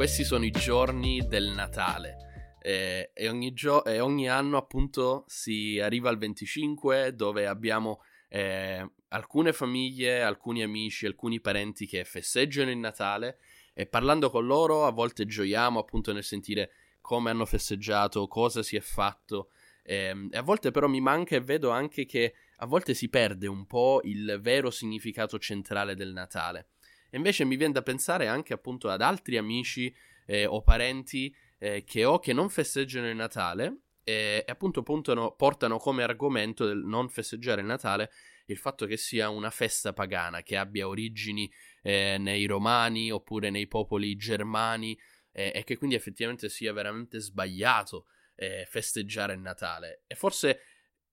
Questi sono i giorni del Natale. Eh, e, ogni gio- e, ogni anno appunto si arriva al 25 dove abbiamo eh, alcune famiglie, alcuni amici, alcuni parenti che festeggiano il Natale. E parlando con loro a volte gioiamo appunto nel sentire come hanno festeggiato, cosa si è fatto. Eh, e a volte però mi manca e vedo anche che a volte si perde un po' il vero significato centrale del Natale. E invece mi viene da pensare anche appunto ad altri amici eh, o parenti eh, che ho che non festeggiano il Natale e, e appunto puntano, portano come argomento del non festeggiare il Natale il fatto che sia una festa pagana, che abbia origini eh, nei romani oppure nei popoli germani eh, e che quindi effettivamente sia veramente sbagliato eh, festeggiare il Natale. E forse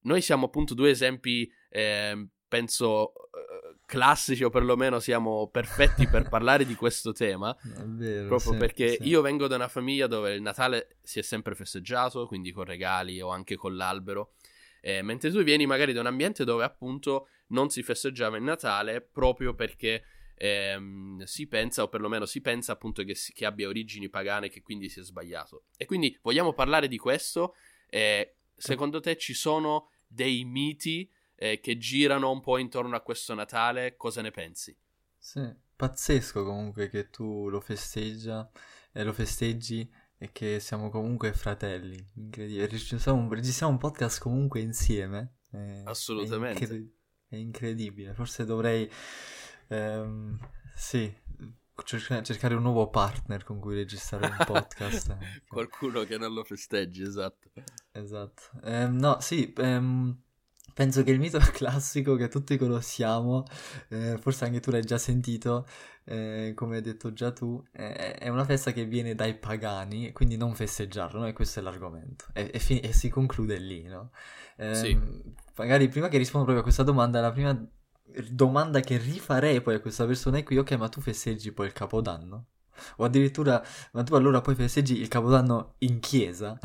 noi siamo appunto due esempi, eh, penso, eh, classici o perlomeno siamo perfetti per parlare di questo tema. Vero, proprio sì, perché sì. io vengo da una famiglia dove il Natale si è sempre festeggiato, quindi con regali o anche con l'albero. Eh, mentre tu vieni magari da un ambiente dove appunto non si festeggiava il Natale proprio perché ehm, si pensa, o perlomeno si pensa appunto che, si, che abbia origini pagane, che quindi sia sbagliato. E quindi vogliamo parlare di questo. Eh, secondo te ci sono dei miti eh, che girano un po' intorno a questo Natale? Cosa ne pensi? Sì, pazzesco comunque che tu lo festeggia e lo festeggi e che siamo comunque fratelli. Incredibile. Registriamo, registriamo un podcast comunque insieme. È, Assolutamente. È, incre- è incredibile. Forse dovrei, ehm, sì, cercare, cercare un nuovo partner con cui registrare un podcast. Qualcuno che non lo festeggi, esatto. Esatto. Ehm, no, sì, ehm, penso che il mito classico che tutti conosciamo, eh, forse anche tu l'hai già sentito, eh, come hai detto già tu, eh, è una festa che viene dai pagani, quindi non festeggiarlo, no? E questo è l'argomento. E, e fi- e si conclude lì, no? Ehm, Sì. Magari prima che rispondo proprio a questa domanda, la prima domanda che rifarei poi a questa persona è qui, ok, ma tu festeggi poi il Capodanno? O addirittura, ma tu allora poi festeggi il Capodanno in chiesa?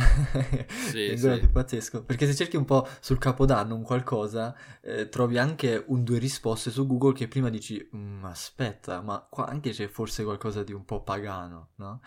Sì, è ancora sì. più pazzesco. Perché se cerchi un po' sul Capodanno un qualcosa, eh, trovi anche un due risposte su Google che prima dici, "Mm, aspetta, ma qua anche c'è forse qualcosa di un po' pagano, no?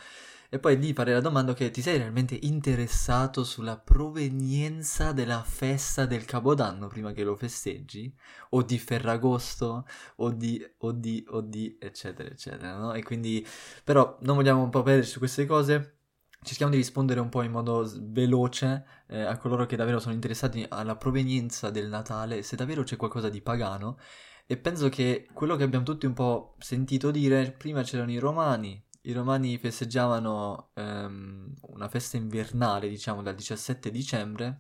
E poi lì fare la domanda che ti sei realmente interessato sulla provenienza della festa del Capodanno prima che lo festeggi? O di Ferragosto? O di, o di, o di, eccetera, eccetera, no? E quindi, però, non vogliamo un po' perderci su queste cose. Cerchiamo di rispondere un po' in modo veloce eh, a coloro che davvero sono interessati alla provenienza del Natale, se davvero c'è qualcosa di pagano. E penso che quello che abbiamo tutti un po' sentito dire, prima c'erano i romani, i romani festeggiavano ehm, una festa invernale, diciamo, dal 17 dicembre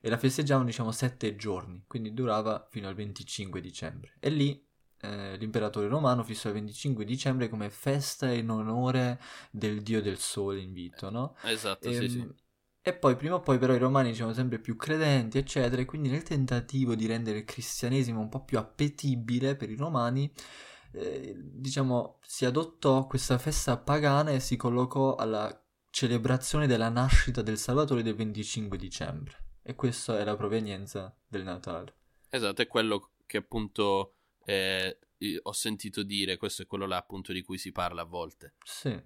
e la festeggiavano, diciamo, sette giorni, quindi durava fino al 25 dicembre. E lì eh, l'imperatore romano fissò il 25 dicembre come festa in onore del dio del sole in vito, no? Esatto, sì, Ehm, sì. E poi prima o poi però i romani diciamo sempre più credenti, eccetera, e quindi nel tentativo di rendere il cristianesimo un po' più appetibile per i romani, eh, diciamo, si adottò questa festa pagana e si collocò alla celebrazione della nascita del Salvatore del 25 dicembre. E questa è la provenienza del Natale. Esatto, è quello che appunto eh, ho sentito dire, questo è quello là appunto di cui si parla a volte. Sì.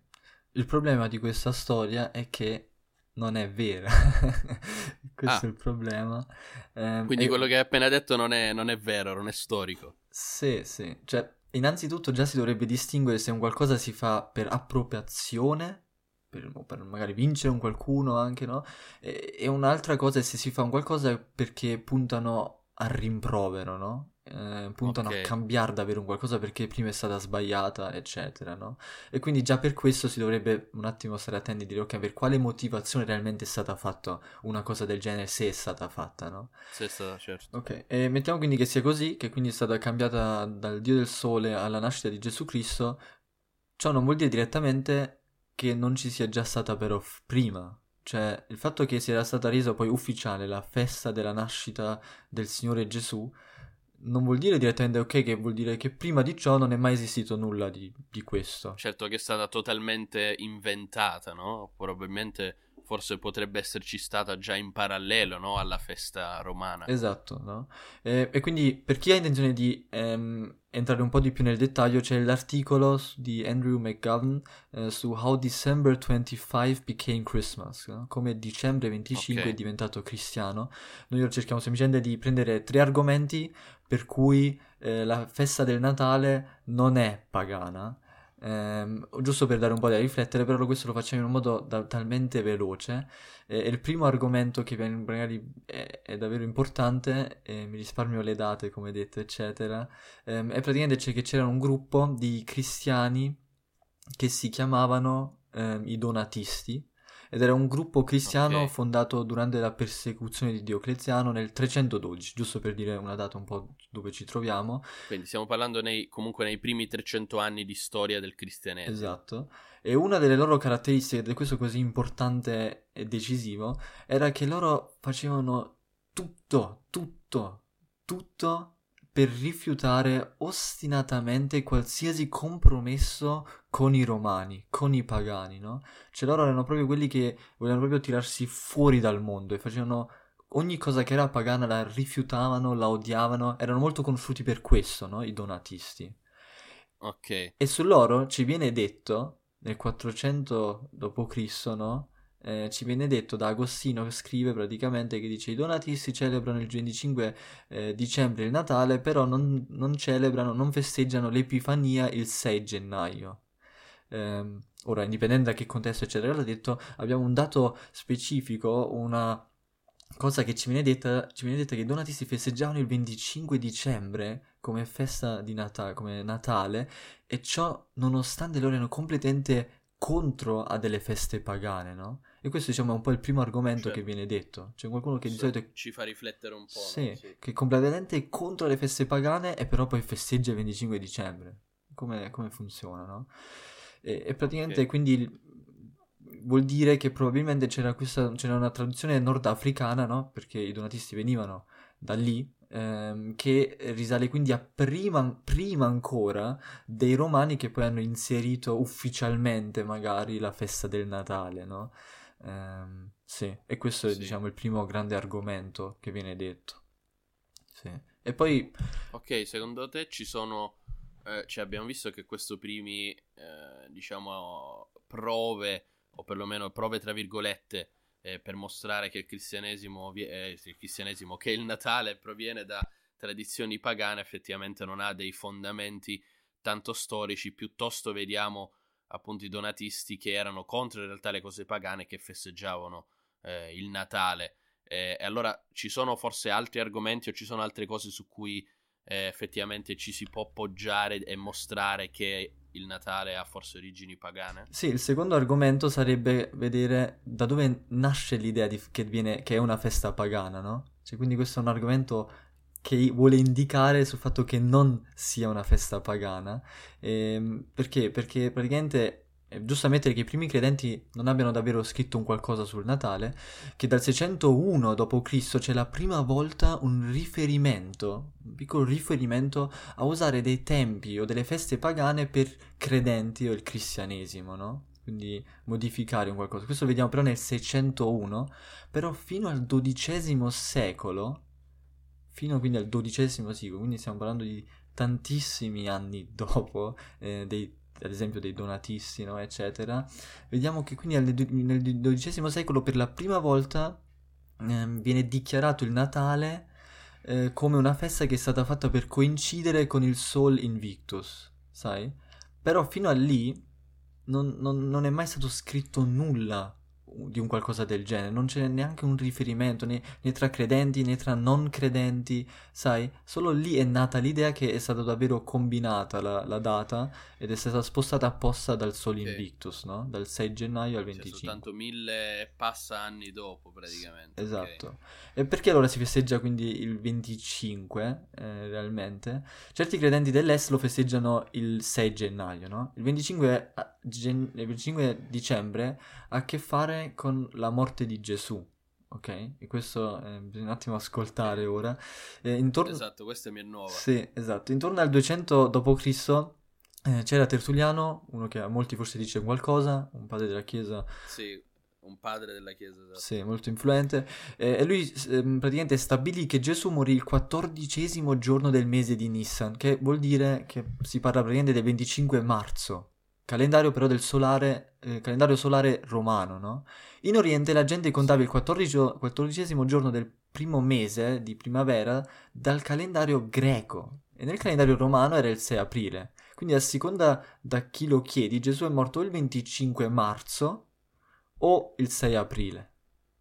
Il problema di questa storia è che non è vera. Questo Ah. è il problema. Ehm, Quindi e- quello che hai appena detto non è, non è vero, non è storico. Sì, sì. Cioè, innanzitutto già si dovrebbe distinguere se un qualcosa si fa per appropriazione, per, per magari vincere un qualcuno anche, no? E, e un'altra cosa è se si fa un qualcosa perché puntano al rimprovero, no? Eh, puntano Ok. a cambiare davvero un qualcosa perché prima è stata sbagliata, eccetera, no? E quindi già per questo si dovrebbe un attimo stare attenti e dire, ok, per quale motivazione realmente è stata fatta una cosa del genere, se è stata fatta, no? Se è stato certo. Ok, e mettiamo quindi che sia così, che quindi è stata cambiata dal Dio del Sole alla nascita di Gesù Cristo. Ciò non vuol dire direttamente che non ci sia già stata però f- prima. Cioè, il fatto che sia stata resa poi ufficiale la festa della nascita del Signore Gesù non vuol dire direttamente ok, che vuol dire che prima di ciò non è mai esistito nulla di, di questo. Certo che è stata totalmente inventata, no? Probabilmente forse potrebbe esserci stata già in parallelo, no? Alla festa romana. Esatto, no? E, e quindi per chi ha intenzione di ehm, entrare un po' di più nel dettaglio, c'è l'articolo di Andrew McGovern eh, su How December 25 Became Christmas, no? come dicembre 25 okay. è diventato cristiano. Noi cerchiamo semplicemente di prendere tre argomenti per cui eh, la festa del Natale non è pagana, Ehm, giusto per dare un po' da riflettere, però questo lo facciamo in un modo da, talmente veloce. Eh, il primo argomento che magari è, è davvero importante, mi risparmio le date, come detto, eccetera, ehm, è praticamente che c'era un gruppo di cristiani che si chiamavano ehm, i donatisti ed era un gruppo cristiano okay. fondato durante la persecuzione di Diocleziano nel 312, giusto per dire una data un po' dove ci troviamo. Quindi stiamo parlando nei, comunque nei primi 300 anni di storia del cristianesimo. Esatto. E una delle loro caratteristiche, ed è questo così importante e decisivo, era che loro facevano tutto, tutto, tutto per rifiutare ostinatamente qualsiasi compromesso con i romani, con i pagani, no? Cioè loro erano proprio quelli che volevano proprio tirarsi fuori dal mondo e facevano ogni cosa che era pagana la rifiutavano, la odiavano, erano molto conosciuti per questo, no? I donatisti. Ok. E su loro ci viene detto nel 400 d.C., no? Eh, ci viene detto da Agostino che scrive praticamente che dice i donatisti celebrano il 25 eh, dicembre il Natale, però non, non, celebrano, non festeggiano l'Epifania il 6 gennaio. Eh, ora, indipendente da che contesto eccetera, l'ha detto, abbiamo un dato specifico, una cosa che ci viene detta, ci viene detta che i donatisti festeggiavano il 25 dicembre come festa di Natale, come Natale, e ciò nonostante loro erano completamente contro a delle feste pagane, no? E questo diciamo è un po' il primo argomento certo. che viene detto. C'è qualcuno che sì, di solito... Ci fa riflettere un po'. Sì, no? sì, che è completamente contro le feste pagane e però poi festeggia il 25 dicembre. Come, come funziona, no? E, e praticamente okay. quindi vuol dire che probabilmente c'era, questa, c'era una traduzione nordafricana, no? Perché i donatisti venivano da lì, ehm, che risale quindi a prima, prima, ancora dei romani che poi hanno inserito ufficialmente magari la festa del Natale, no? Ehm, sì, e questo è diciamo il primo grande argomento che viene detto. Sì. E poi... Ok, secondo te ci sono... Eh, cioè abbiamo visto che questi primi, eh, diciamo, prove, o perlomeno prove tra virgolette, eh, per mostrare che il cristianesimo, eh, il cristianesimo, che il Natale proviene da tradizioni pagane, effettivamente non ha dei fondamenti tanto storici, piuttosto vediamo appunto i donatisti che erano contro in realtà le cose pagane che festeggiavano eh, il Natale. Eh, e allora ci sono forse altri argomenti o ci sono altre cose su cui eh, effettivamente ci si può appoggiare e mostrare che il Natale ha forse origini pagane? Sì, il secondo argomento sarebbe vedere da dove nasce l'idea di, che, viene, che è una festa pagana, no? Cioè, quindi questo è un argomento che vuole indicare sul fatto che non sia una festa pagana. Ehm, perché? Perché praticamente giusto ammettere che i primi credenti non abbiano davvero scritto un qualcosa sul Natale, che dal 601 d.C. c'è la prima volta un riferimento, un piccolo riferimento a usare dei tempi o delle feste pagane per credenti o il cristianesimo, no? Quindi modificare un qualcosa. Questo lo vediamo però nel 601, però fino al XII secolo, fino quindi al XII secolo, quindi stiamo parlando di tantissimi anni dopo, eh, dei ad esempio dei donatisti, no, eccetera, vediamo che quindi nel XII secolo per la prima volta eh, viene dichiarato il Natale eh, come una festa che è stata fatta per coincidere con il Sol Invictus, sai? Però fino a lì non, non, non è mai stato scritto nulla di un qualcosa del genere, non c'è neanche un riferimento né, né, tra credenti né tra non credenti, sai? Solo lì è nata l'idea che è stata davvero combinata la, la data ed è stata spostata apposta dal Sol okay. Invictus, no? Dal 6 gennaio al 25. Cioè, soltanto mille passa anni dopo praticamente. Esatto. Okay. E perché allora si festeggia quindi il 25 eh, realmente? Certi credenti dell'Est lo festeggiano il 6 gennaio, no? Il 25, gen- il 25 dicembre ha a che fare con la morte di Gesù. Ok? E questo eh, bisogna un attimo ascoltare ora. Eh, intorno... Esatto, questa mi è nuova. Sì, esatto. Intorno al 200 d.C. Eh, c'era Tertulliano, uno che a molti forse dice qualcosa, un padre della Chiesa. Sì, un padre della Chiesa. Esatto. Sì, molto influente. Eh, e lui eh, praticamente stabilì che Gesù morì il quattordicesimo giorno del mese di Nissan, che vuol dire che si parla praticamente del 25 marzo, calendario però del solare, eh, calendario solare romano, no? In Oriente la gente contava il quattordicesimo giorno del primo mese di primavera dal calendario greco e nel calendario romano era il 6 aprile. Quindi a seconda da chi lo chiedi, Gesù è morto il 25 marzo o il 6 aprile.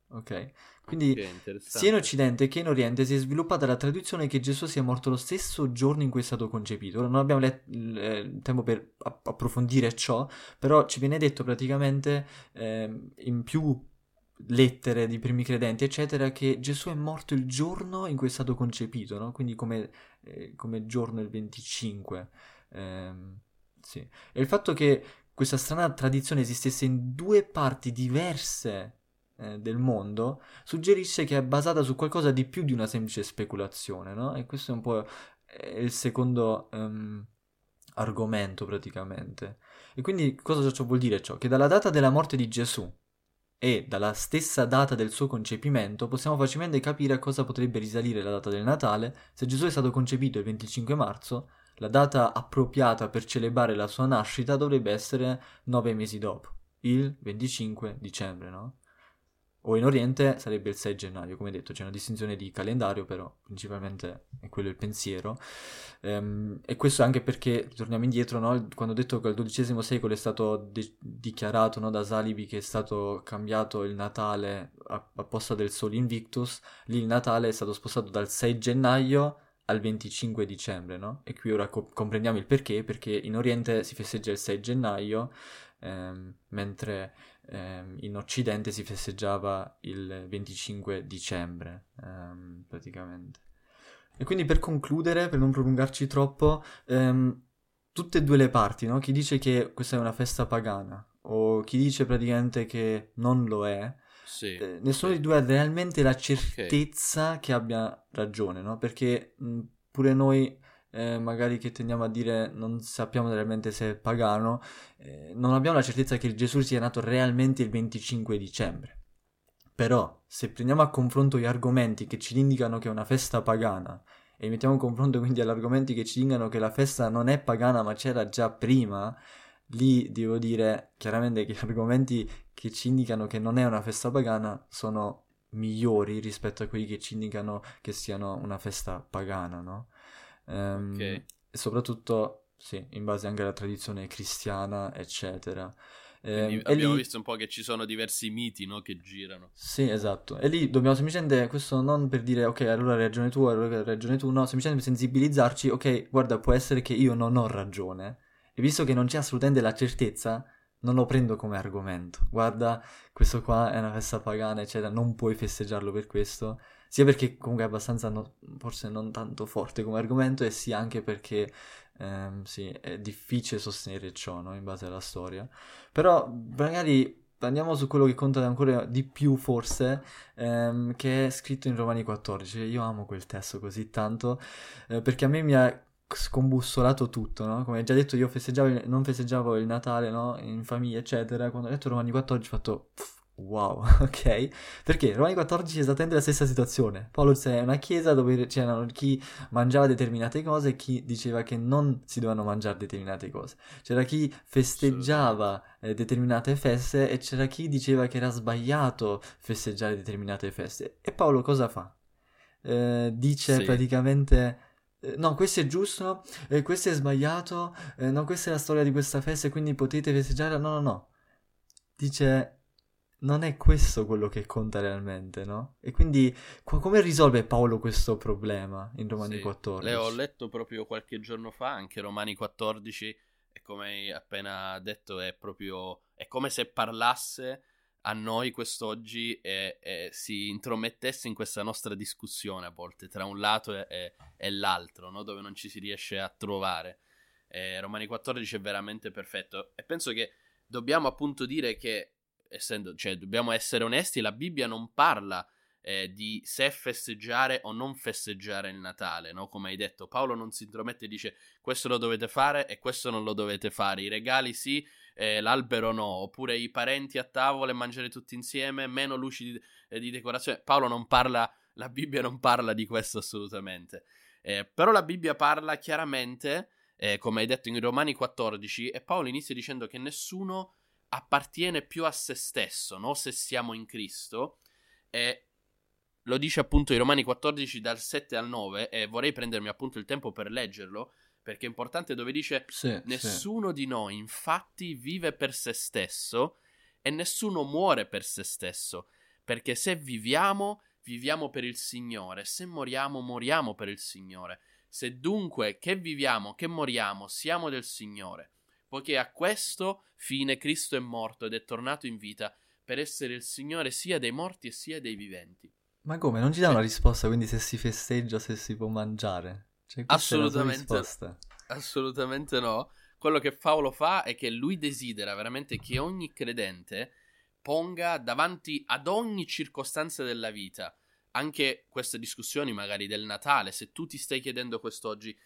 Ok? Quindi sia in Occidente che in Oriente si è sviluppata la tradizione che Gesù sia morto lo stesso giorno in cui è stato concepito. Ora non abbiamo let- eh, tempo per app- approfondire ciò, però ci viene detto praticamente eh, in più lettere di primi credenti, eccetera, che Gesù è morto il giorno in cui è stato concepito, no? Quindi come, eh, come giorno il 25. Ehm, sì. E il fatto che questa strana tradizione esistesse in due parti diverse eh, del mondo suggerisce che è basata su qualcosa di più di una semplice speculazione, no? E questo è un po' il secondo um, argomento praticamente. E quindi cosa ciò vuol dire ciò? Che dalla data della morte di Gesù e dalla stessa data del suo concepimento possiamo facilmente capire a cosa potrebbe risalire la data del Natale se Gesù è stato concepito il 25 marzo la data appropriata per celebrare la sua nascita dovrebbe essere nove mesi dopo, il 25 dicembre, no? O in Oriente sarebbe il 6 gennaio, come detto, c'è una distinzione di calendario, però principalmente è quello il pensiero. Ehm, e questo anche perché, torniamo indietro, no? quando ho detto che al XII secolo è stato de- dichiarato no, da Salibi che è stato cambiato il Natale a, a posta del Sole Invictus, lì il Natale è stato spostato dal 6 gennaio al 25 dicembre, no? E qui ora co- comprendiamo il perché, perché in Oriente si festeggia il 6 gennaio, ehm, mentre ehm, in Occidente si festeggiava il 25 dicembre, ehm, praticamente. E quindi per concludere, per non prolungarci troppo, ehm, tutte e due le parti, no? Chi dice che questa è una festa pagana o chi dice praticamente che non lo è, sì, eh, nessuno sì. di due ha realmente la certezza okay. che abbia ragione, no? Perché mh, pure noi, eh, magari che tendiamo a dire non sappiamo realmente se è pagano, eh, non abbiamo la certezza che Gesù sia nato realmente il 25 dicembre. Però, se prendiamo a confronto gli argomenti che ci indicano che è una festa pagana e mettiamo in confronto quindi agli argomenti che ci indicano che la festa non è pagana ma c'era già prima, lì devo dire chiaramente che gli argomenti che ci indicano che non è una festa pagana sono migliori rispetto a quelli che ci indicano che siano una festa pagana, no? Um, okay. E soprattutto, sì, in base anche alla tradizione cristiana, eccetera. Eh, abbiamo lì... visto un po' che ci sono diversi miti no, che girano. Sì, esatto. E lì dobbiamo semplicemente, questo non per dire ok, allora hai ragione tu, allora hai ragione tu, no, semplicemente sensibilizzarci, ok, guarda, può essere che io non ho ragione. E visto che non c'è assolutamente la certezza, non lo prendo come argomento. Guarda, questo qua è una festa pagana, eccetera, non puoi festeggiarlo per questo. Sia perché comunque è abbastanza, no, forse non tanto forte come argomento, e sia anche perché, ehm, sì, è difficile sostenere ciò, no? In base alla storia. Però, magari andiamo su quello che conta ancora di più, forse, ehm, che è scritto in Romani 14. Io amo quel testo così tanto, eh, perché a me mi ha scombussolato tutto, no? Come già detto, io festeggiavo, non festeggiavo il Natale, no? In famiglia, eccetera. Quando ho letto Romani 14 ho fatto wow, ok? Perché Romani 14 è esattamente la stessa situazione. Paolo è una chiesa dove c'erano chi mangiava determinate cose e chi diceva che non si dovevano mangiare determinate cose. C'era chi festeggiava eh, determinate feste e c'era chi diceva che era sbagliato festeggiare determinate feste. E Paolo cosa fa? Eh, dice sì. praticamente eh, no, questo è giusto, eh, questo è sbagliato, eh, no, questa è la storia di questa festa e quindi potete festeggiare. No, no, no. Dice, non è questo quello che conta realmente, no? E quindi co- come risolve Paolo questo problema in Romani sì, 14? Le ho letto proprio qualche giorno fa, anche Romani 14, e come hai appena detto è proprio, è come se parlasse a noi quest'oggi e, e, si intromettesse in questa nostra discussione a volte tra un lato e, e, e l'altro, no? dove non ci si riesce a trovare. Eh, Romani 14 è veramente perfetto e penso che dobbiamo appunto dire che, essendo, cioè, dobbiamo essere onesti, la Bibbia non parla eh, di se festeggiare o non festeggiare il Natale, no? Come hai detto, Paolo non si intromette e dice questo lo dovete fare e questo non lo dovete fare, i regali sì eh, l'albero no, oppure i parenti a tavola e mangiare tutti insieme, meno luci di, eh, di decorazione. Paolo non parla, la Bibbia non parla di questo assolutamente. Eh, però la Bibbia parla chiaramente, eh, come hai detto in Romani 14, e Paolo inizia dicendo che nessuno appartiene più a se stesso, no? se siamo in Cristo. E lo dice appunto in Romani 14 dal 7 al 9 e vorrei prendermi appunto il tempo per leggerlo perché è importante dove dice sì, nessuno sì. di noi infatti vive per se stesso e nessuno muore per se stesso perché se viviamo viviamo per il Signore se moriamo moriamo per il Signore se dunque che viviamo che moriamo siamo del Signore poiché a questo fine Cristo è morto ed è tornato in vita per essere il Signore sia dei morti e sia dei viventi ma come? Non ci dà cioè, una risposta, quindi se si festeggia, se si può mangiare? Cioè, assolutamente, assolutamente no. Quello che Paolo fa è che lui desidera veramente che ogni credente ponga davanti ad ogni circostanza della vita, anche queste discussioni magari del Natale, se tu ti stai chiedendo quest'oggi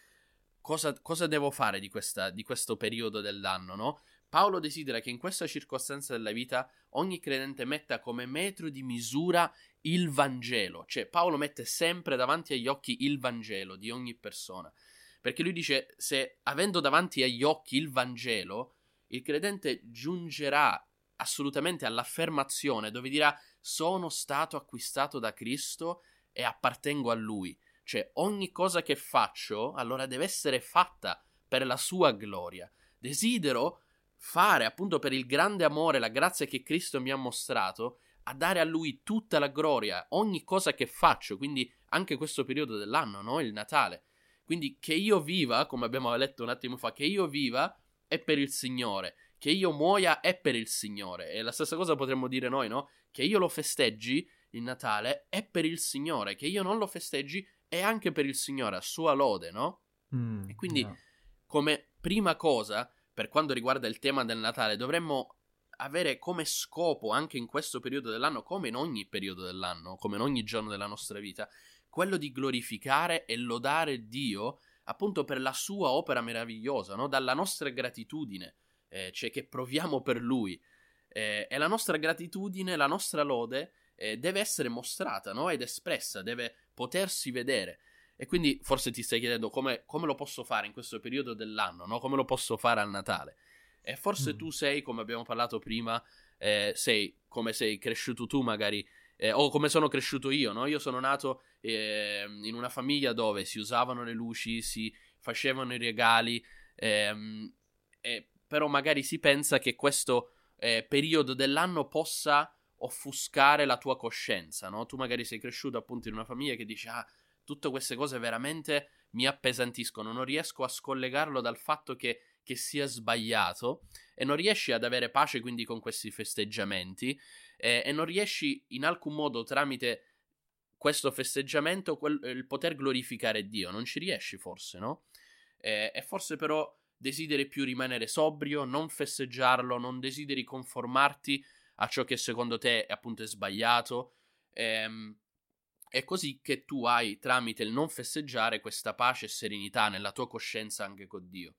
cosa, cosa devo fare di, questa, di questo periodo dell'anno, no? Paolo desidera che in questa circostanza della vita ogni credente metta come metro di misura il Vangelo, cioè Paolo mette sempre davanti agli occhi il Vangelo di ogni persona, perché lui dice se avendo davanti agli occhi il Vangelo, il credente giungerà assolutamente all'affermazione dove dirà sono stato acquistato da Cristo e appartengo a Lui, cioè ogni cosa che faccio allora deve essere fatta per la sua gloria. Desidero fare appunto per il grande amore, la grazia che Cristo mi ha mostrato, a dare a lui tutta la gloria, ogni cosa che faccio, quindi anche questo periodo dell'anno, no? Il Natale. Quindi che io viva, come abbiamo letto un attimo fa, che io viva è per il Signore, che io muoia è per il Signore. E la stessa cosa potremmo dire noi, no? Che io lo festeggi il Natale è per il Signore, che io non lo festeggi è anche per il Signore, a sua lode, no? Mm, e quindi, no. come prima cosa, per quanto riguarda il tema del Natale, dovremmo avere come scopo anche in questo periodo dell'anno, come in ogni periodo dell'anno, come in ogni giorno della nostra vita, quello di glorificare e lodare Dio appunto per la sua opera meravigliosa, no? dalla nostra gratitudine, eh, cioè che proviamo per Lui. Eh, e la nostra gratitudine, la nostra lode eh, deve essere mostrata no? ed espressa, deve potersi vedere. E quindi forse ti stai chiedendo come, come lo posso fare in questo periodo dell'anno, no? come lo posso fare al Natale. E forse mm. tu sei, come abbiamo parlato prima, eh, sei come sei cresciuto tu magari, eh, o come sono cresciuto io, no? Io sono nato eh, in una famiglia dove si usavano le luci, si facevano i regali, ehm, però magari si pensa che questo eh, periodo dell'anno possa offuscare la tua coscienza, no? Tu magari sei cresciuto appunto in una famiglia che dice, ah, tutte queste cose veramente mi appesantiscono, non riesco a scollegarlo dal fatto che che sia sbagliato e non riesci ad avere pace quindi con questi festeggiamenti eh, e non riesci in alcun modo tramite questo festeggiamento quel, il poter glorificare Dio, non ci riesci forse, no? Eh, e forse però desideri più rimanere sobrio, non festeggiarlo, non desideri conformarti a ciò che secondo te è appunto è sbagliato. Ehm, è così che tu hai tramite il non festeggiare questa pace e serenità nella tua coscienza anche con Dio.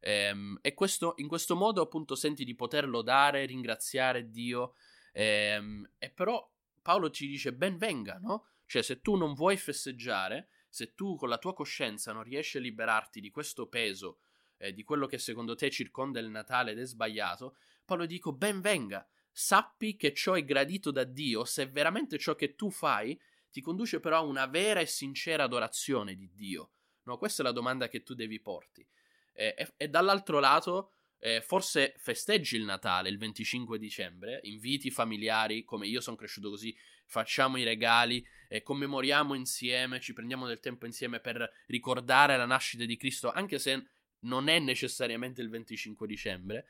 Ehm, e questo, in questo modo appunto senti di poter lodare, ringraziare Dio. Ehm, e però Paolo ci dice ben venga, no? Cioè se tu non vuoi festeggiare, se tu con la tua coscienza non riesci a liberarti di questo peso, eh, di quello che secondo te circonda il Natale ed è sbagliato, Paolo dico ben venga, sappi che ciò è gradito da Dio se veramente ciò che tu fai ti conduce però a una vera e sincera adorazione di Dio. No, questa è la domanda che tu devi porti. Eh, e, e, dall'altro lato, eh, forse festeggi il Natale il 25 dicembre, inviti familiari, come io sono cresciuto così, facciamo i regali, eh, commemoriamo insieme, ci prendiamo del tempo insieme per ricordare la nascita di Cristo, anche se non è necessariamente il 25 dicembre.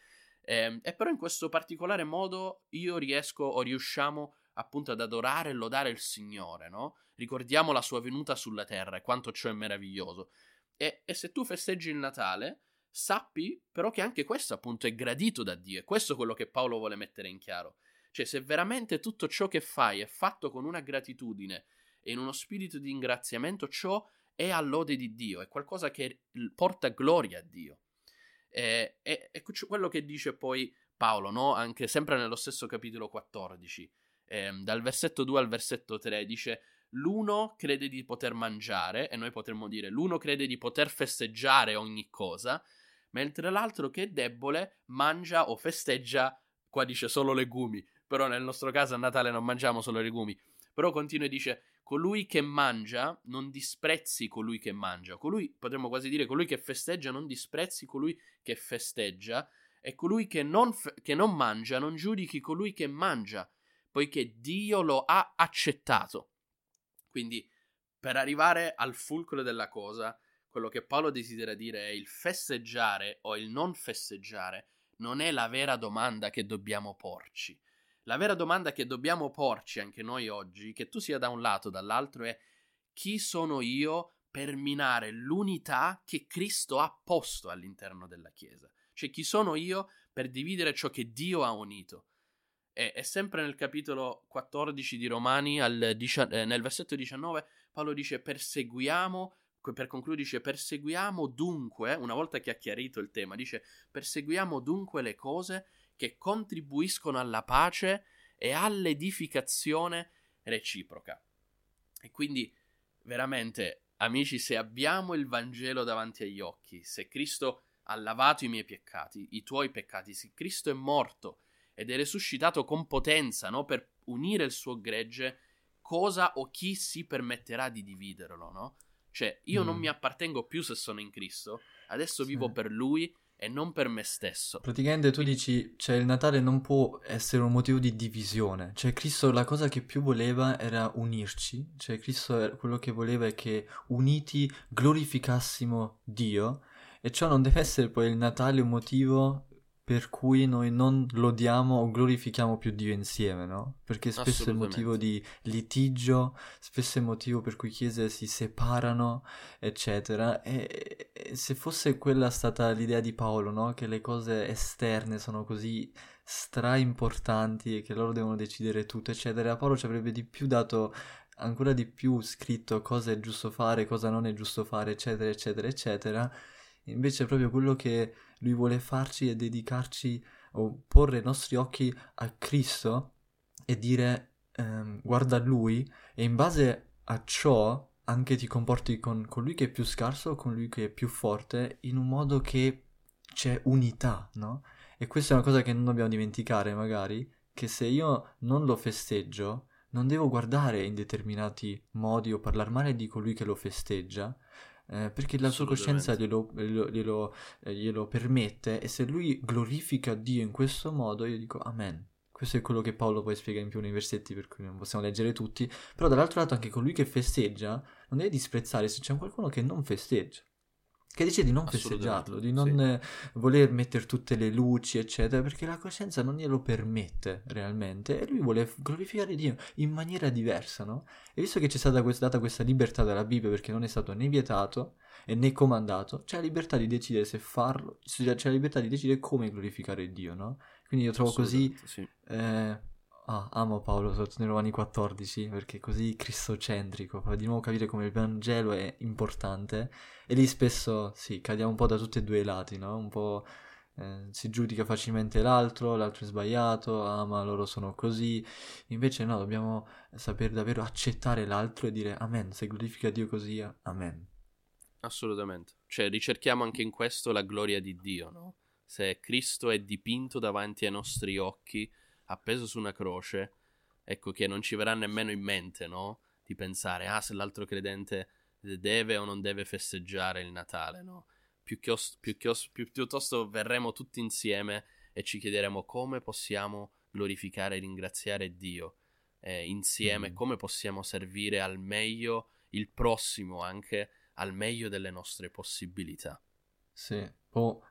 Eh, e però in questo particolare modo io riesco o riusciamo appunto ad adorare e lodare il Signore, no? Ricordiamo la sua venuta sulla terra e quanto ciò è meraviglioso. E, e se tu festeggi il Natale, sappi però che anche questo appunto è gradito da Dio. E questo è quello che Paolo vuole mettere in chiaro. Cioè, se veramente tutto ciò che fai è fatto con una gratitudine e in uno spirito di ringraziamento, ciò è all'ode di Dio, è qualcosa che porta gloria a Dio. E, e, e quello che dice poi Paolo, no? Anche sempre nello stesso capitolo 14, eh, dal versetto 2 al versetto 3, dice l'uno crede di poter mangiare, e noi potremmo dire l'uno crede di poter festeggiare ogni cosa, mentre l'altro che è debole mangia o festeggia, qua dice solo legumi, però nel nostro caso a Natale non mangiamo solo legumi, però continua e dice colui che mangia non disprezzi colui che mangia, colui, potremmo quasi dire colui che festeggia non disprezzi colui che festeggia, e colui che non, fe- che non mangia non giudichi colui che mangia, poiché Dio lo ha accettato. Quindi, per arrivare al fulcro della cosa, quello che Paolo desidera dire è il festeggiare o il non festeggiare non è la vera domanda che dobbiamo porci. La vera domanda che dobbiamo porci anche noi oggi, che tu sia da un lato o dall'altro, è chi sono io per minare l'unità che Cristo ha posto all'interno della Chiesa? Cioè chi sono io per dividere ciò che Dio ha unito? E, è sempre nel capitolo 14 di Romani, al, eh, nel versetto 19, Paolo dice perseguiamo per concludere dice perseguiamo dunque, una volta che ha chiarito il tema, dice perseguiamo dunque le cose che contribuiscono alla pace e all'edificazione reciproca. E quindi veramente, amici, se abbiamo il Vangelo davanti agli occhi, se Cristo ha lavato i miei peccati, i tuoi peccati, se Cristo è morto ed è risuscitato con potenza no? per unire il suo gregge, cosa o chi si permetterà di dividerlo, no? Cioè, io mm. non mi appartengo più se sono in Cristo, adesso sì. vivo per Lui e non per me stesso. Praticamente tu dici, cioè il Natale non può essere un motivo di divisione, cioè Cristo la cosa che più voleva era unirci, cioè Cristo quello che voleva è che uniti glorificassimo Dio. E ciò non deve essere poi il Natale un motivo per cui noi non lodiamo o glorifichiamo più Dio insieme, no? Perché spesso è il motivo di litigio, spesso è il motivo per cui chiese si separano, eccetera. E, e se fosse quella stata l'idea di Paolo, no? Che le cose esterne sono così stra importanti e che loro devono decidere tutto, eccetera, Paolo ci avrebbe di più dato ancora di più scritto cosa è giusto fare, cosa non è giusto fare, eccetera, eccetera, eccetera Invece proprio quello che lui vuole farci è dedicarci o porre i nostri occhi a Cristo e dire ehm, guarda a lui e in base a ciò anche ti comporti con colui che è più scarso con lui che è più forte in un modo che c'è unità, no? E questa è una cosa che non dobbiamo dimenticare magari, che se io non lo festeggio, non devo guardare in determinati modi o parlare male di colui che lo festeggia, eh, perché la sua coscienza glielo, glielo, glielo, eh, glielo, permette e se lui glorifica Dio in questo modo io dico amen. Questo è quello che Paolo poi spiega in più nei versetti per cui non possiamo leggere tutti, però dall'altro lato anche colui che festeggia non deve disprezzare se c'è qualcuno che non festeggia che dice di non festeggiarlo, di non sì. voler mettere tutte le luci, eccetera, perché la coscienza non glielo permette realmente e lui vuole glorificare Dio in maniera diversa, no? E visto che ci è stata questa, data questa libertà dalla Bibbia perché non è stato né vietato né comandato, c'è la libertà di decidere se farlo, c'è la libertà di decidere come glorificare Dio, no? Quindi io trovo così... Sì. Eh, Ah, amo Paolo sotto Romani 14 perché è così cristocentrico, fa di nuovo capire come il Vangelo è importante e lì spesso sì, cadiamo un po' da tutti e due i lati, no? Un po' eh, si giudica facilmente l'altro, l'altro è sbagliato, ah ma loro sono così, invece no, dobbiamo saper davvero accettare l'altro e dire amen, se glorifica Dio così, amen. Assolutamente, cioè ricerchiamo anche in questo la gloria di Dio, no? Se Cristo è dipinto davanti ai nostri occhi, appeso su una croce, ecco che non ci verrà nemmeno in mente, no? Di pensare, ah, se l'altro credente deve o non deve festeggiare il Natale, no? Più che, os- più che os- più, piuttosto verremo tutti insieme e ci chiederemo come possiamo glorificare e ringraziare Dio eh, insieme, mm. come possiamo servire al meglio il prossimo anche al meglio delle nostre possibilità. Sì, oh,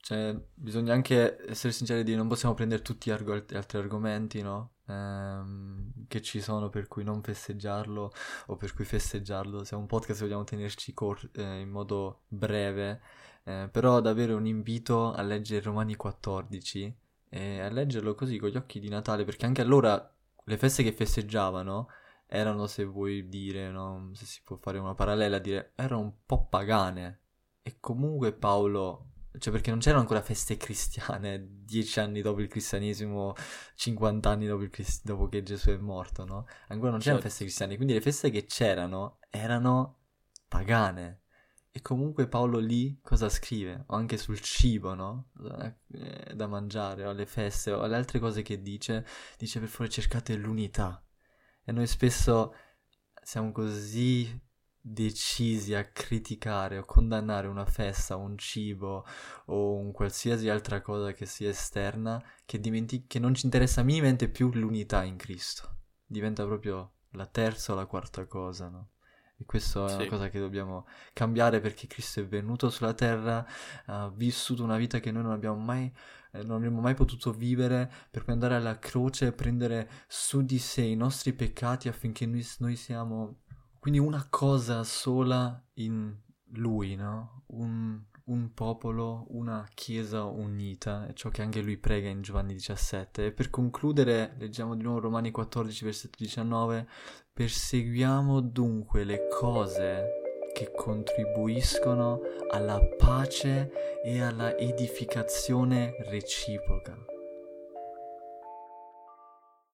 cioè, bisogna anche essere sinceri di non possiamo prendere tutti gli arg- altri argomenti, no? Ehm, che ci sono per cui non festeggiarlo o per cui festeggiarlo. Siamo un podcast vogliamo tenerci cor- eh, in modo breve, eh, però davvero un invito a leggere Romani 14 e a leggerlo così con gli occhi di Natale, perché anche allora le feste che festeggiavano erano, se vuoi dire, no? se si può fare una parallela, dire erano un po' pagane. E comunque Paolo cioè perché non c'erano ancora feste cristiane dieci anni dopo il cristianesimo, 50 anni dopo, Crist- dopo che Gesù è morto, no? Ancora non c'erano certo. feste cristiane, quindi le feste che c'erano erano pagane. E comunque Paolo lì cosa scrive? O anche sul cibo, no? Eh, da mangiare, o alle feste, o alle altre cose che dice, dice per favore cercate l'unità. E noi spesso siamo così decisi a criticare o condannare una festa, un cibo o un qualsiasi altra cosa che sia esterna che, dimenti- che non ci interessa minimamente più l'unità in Cristo. Diventa proprio la terza o la quarta cosa, no? E questa è sì. una cosa che dobbiamo cambiare perché Cristo è venuto sulla terra, ha vissuto una vita che noi non abbiamo mai, eh, non avremmo mai potuto vivere per poi andare alla croce e prendere su di sé i nostri peccati affinché noi, noi siamo quindi una cosa sola in lui, no? Un, un, popolo, una chiesa unita, è ciò che anche lui prega in Giovanni 17. E per concludere, leggiamo di nuovo Romani 14, versetto 19, perseguiamo dunque le cose che contribuiscono alla pace e alla edificazione reciproca.